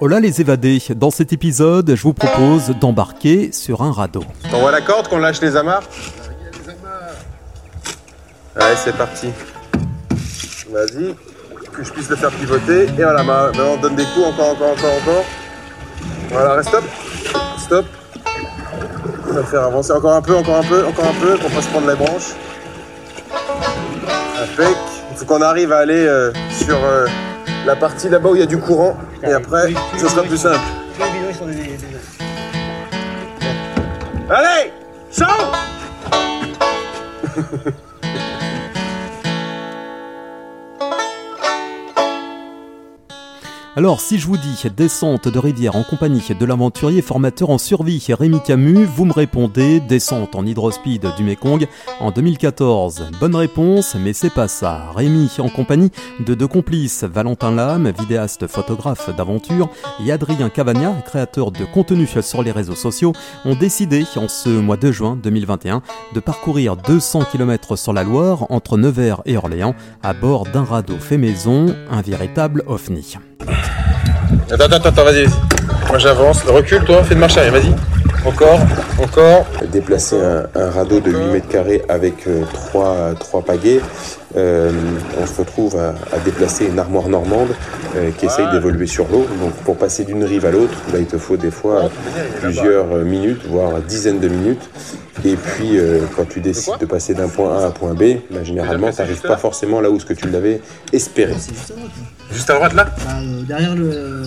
Hola les évadés, dans cet épisode, je vous propose d'embarquer sur un radeau. T'envoies la corde qu'on lâche les amarres Allez, c'est parti. Vas-y, que je puisse le faire pivoter. Et voilà, maintenant on donne des coups, encore, encore, encore, encore. Voilà, reste stop. Stop. On va faire avancer encore un peu, encore un peu, encore un peu, pour pas se prendre les branches. Impec. Il faut qu'on arrive à aller euh, sur euh, la partie là-bas où il y a du courant. Et après, ça sera plus simple. Allez Chaud Alors, si je vous dis descente de rivière en compagnie de l'aventurier formateur en survie Rémi Camus, vous me répondez descente en hydrospeed du Mekong en 2014. Bonne réponse, mais c'est pas ça. Rémi en compagnie de deux complices, Valentin Lame, vidéaste photographe d'aventure, et Adrien Cavagna, créateur de contenu sur les réseaux sociaux, ont décidé en ce mois de juin 2021 de parcourir 200 km sur la Loire entre Nevers et Orléans à bord d'un radeau fait maison, un véritable ovni. Attends, attends, attends, vas-y. Moi j'avance. Recule toi, fais de marche arrière, vas-y. Encore, encore. Déplacer un, radeau de 8 mètres carrés avec 3, euh, trois pagaies. Euh, on se retrouve à, déplacer une armoire normande euh, qui essaye d'évoluer sur l'eau. Donc pour passer d'une rive à l'autre, là il te faut des fois plusieurs minutes, voire dizaines de minutes. Et puis quand tu décides de passer d'un point A à un point B, bah, généralement tu n'arrives pas forcément là où ce que tu l'avais espéré. Juste à droite là bah, Derrière le...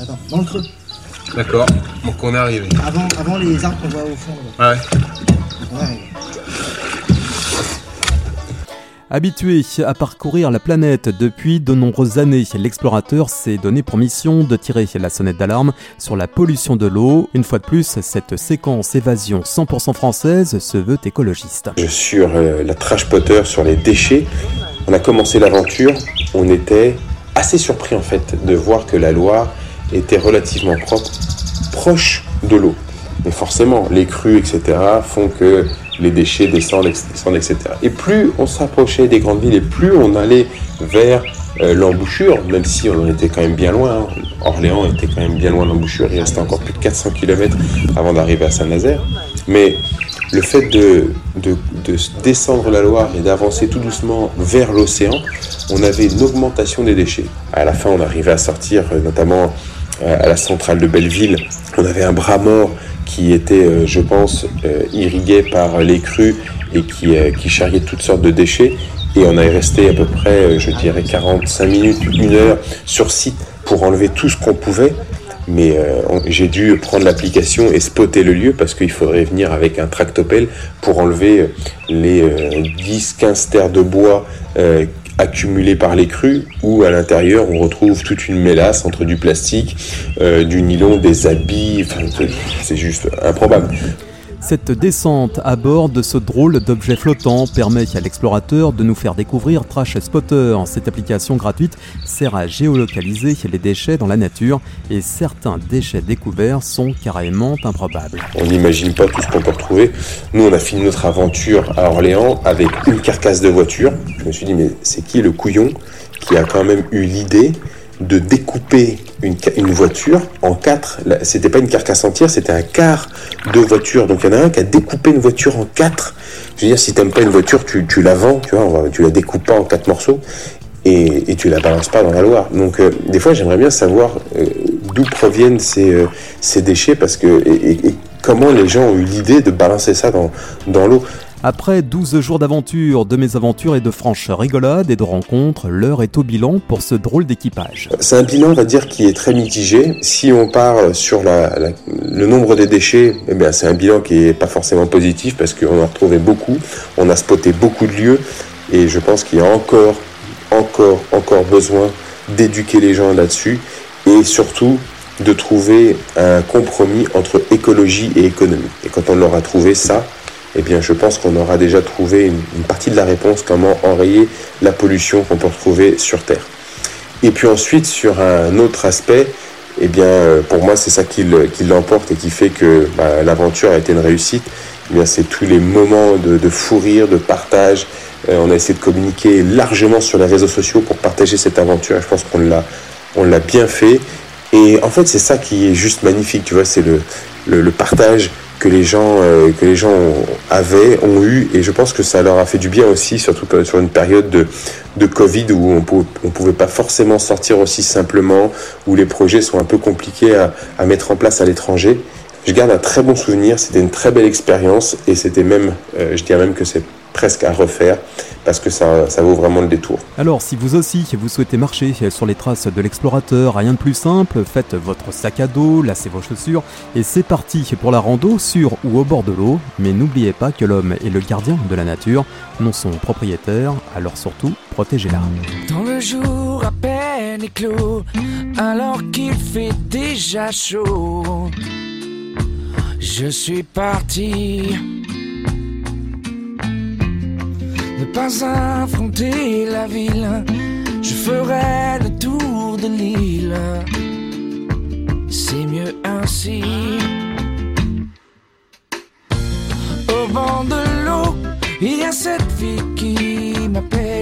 Attends, dans le creux. D'accord, donc on est arrivé. Avant, avant les arbres qu'on voit au fond. Là. Ouais. ouais. Habitué à parcourir la planète depuis de nombreuses années, l'explorateur s'est donné pour mission de tirer la sonnette d'alarme sur la pollution de l'eau. Une fois de plus, cette séquence évasion 100% française se veut écologiste. Je sur euh, la trash potter sur les déchets. On a commencé l'aventure, on était assez surpris en fait de voir que la Loire était relativement propre, proche de l'eau. Mais forcément, les crues, etc., font que les déchets descendent, etc. Et plus on s'approchait des grandes villes et plus on allait vers euh, l'embouchure, même si on en était quand même bien loin. Hein. Orléans était quand même bien loin de l'embouchure, il restait encore plus de 400 km avant d'arriver à Saint-Nazaire. Mais le fait de, de, de, descendre la Loire et d'avancer tout doucement vers l'océan, on avait une augmentation des déchets. À la fin, on arrivait à sortir, euh, notamment euh, à la centrale de Belleville, on avait un bras mort qui était, euh, je pense, irrigué par les crues et qui, qui charriait toutes sortes de déchets. Et on est resté à peu près, je dirais, 45 minutes, une heure sur site pour enlever tout ce qu'on pouvait mais euh, j'ai dû prendre l'application et spotter le lieu parce qu'il faudrait venir avec un tractopelle pour enlever euh, les 10-15 euh, terres de bois accumulées par les crues où à l'intérieur on retrouve toute une mélasse entre du plastique, du nylon, des habits, c'est juste improbable. Cette descente à bord de ce drôle d'objet flottant permet à l'explorateur de nous faire découvrir Trash Spotter. Cette application gratuite sert à géolocaliser les déchets dans la nature et certains déchets découverts sont carrément improbables. On n'imagine pas tout ce qu'on peut retrouver. Nous, on a fini notre aventure à Orléans avec une carcasse de voiture. Je me suis dit, mais c'est qui le couillon qui a quand même eu l'idée de découper une, voiture en quatre. C'était pas une carcasse entière, c'était un quart de voiture. Donc il y en a un qui a découpé une voiture en quatre. Je veux dire, si t'aimes pas une voiture, tu, tu, la vends, tu vois, tu la découpes pas en quatre morceaux et, et tu la balances pas dans la Loire. Donc euh, des fois, j'aimerais bien savoir euh, d'où proviennent ces, euh, ces déchets parce que et, comment les gens ont eu l'idée de balancer ça dans l'eau. Après 12 jours d'aventure, de mésaventures et de franches rigolades et de rencontres, l'heure est au bilan pour ce drôle d'équipage. C'est un bilan, on va dire, qui est très mitigé. Si on part sur le nombre des déchets, eh c'est un bilan qui n'est pas forcément positif parce qu'on a retrouvé beaucoup, on a spoté beaucoup de lieux et je pense qu'il y a encore, encore, encore besoin d'éduquer les gens là-dessus et surtout de trouver un compromis entre écologie et économie. Et quand on aura trouvé ça, eh bien, je pense qu'on aura déjà trouvé une, partie de la réponse, comment enrayer la pollution qu'on peut retrouver sur Terre. Et puis ensuite, sur un autre aspect, eh bien, euh, pour moi, c'est ça qui l'emporte et qui fait que bah, l'aventure a été une réussite. Eh bien, c'est tous les moments de, de, fou rire, de partage. Euh, on a essayé de communiquer largement sur les réseaux sociaux pour partager cette aventure. Je pense qu'on l'a, on l'a bien fait. Et en fait, c'est ça qui est juste magnifique, tu vois, c'est le, le, partage que les gens euh, que les gens avaient, ont eu, et je pense que ça leur a fait du bien aussi, surtout sur une période de, de Covid où on ne pouvait pas forcément sortir aussi simplement, où les projets sont un peu compliqués à, à mettre en place à l'étranger. Je garde un très bon souvenir, c'était une très belle expérience, et c'était même, euh, je dirais même que c'est presque à refaire parce que ça, ça, vaut vraiment le détour. Alors si vous aussi vous souhaitez marcher sur les traces de l'explorateur, rien de plus simple, faites votre sac à dos, lacez vos chaussures et c'est parti pour la rando sur ou au bord de l'eau. Mais n'oubliez pas que l'homme est le gardien de la nature, non son propriétaire, alors surtout protégez-la. Dans le jour à peine éclos, alors qu'il fait déjà chaud, je suis parti pas affronter la ville, je ferai le tour de l'île. C'est mieux ainsi. Au bord de l'eau, il y a cette fille qui m'appelle.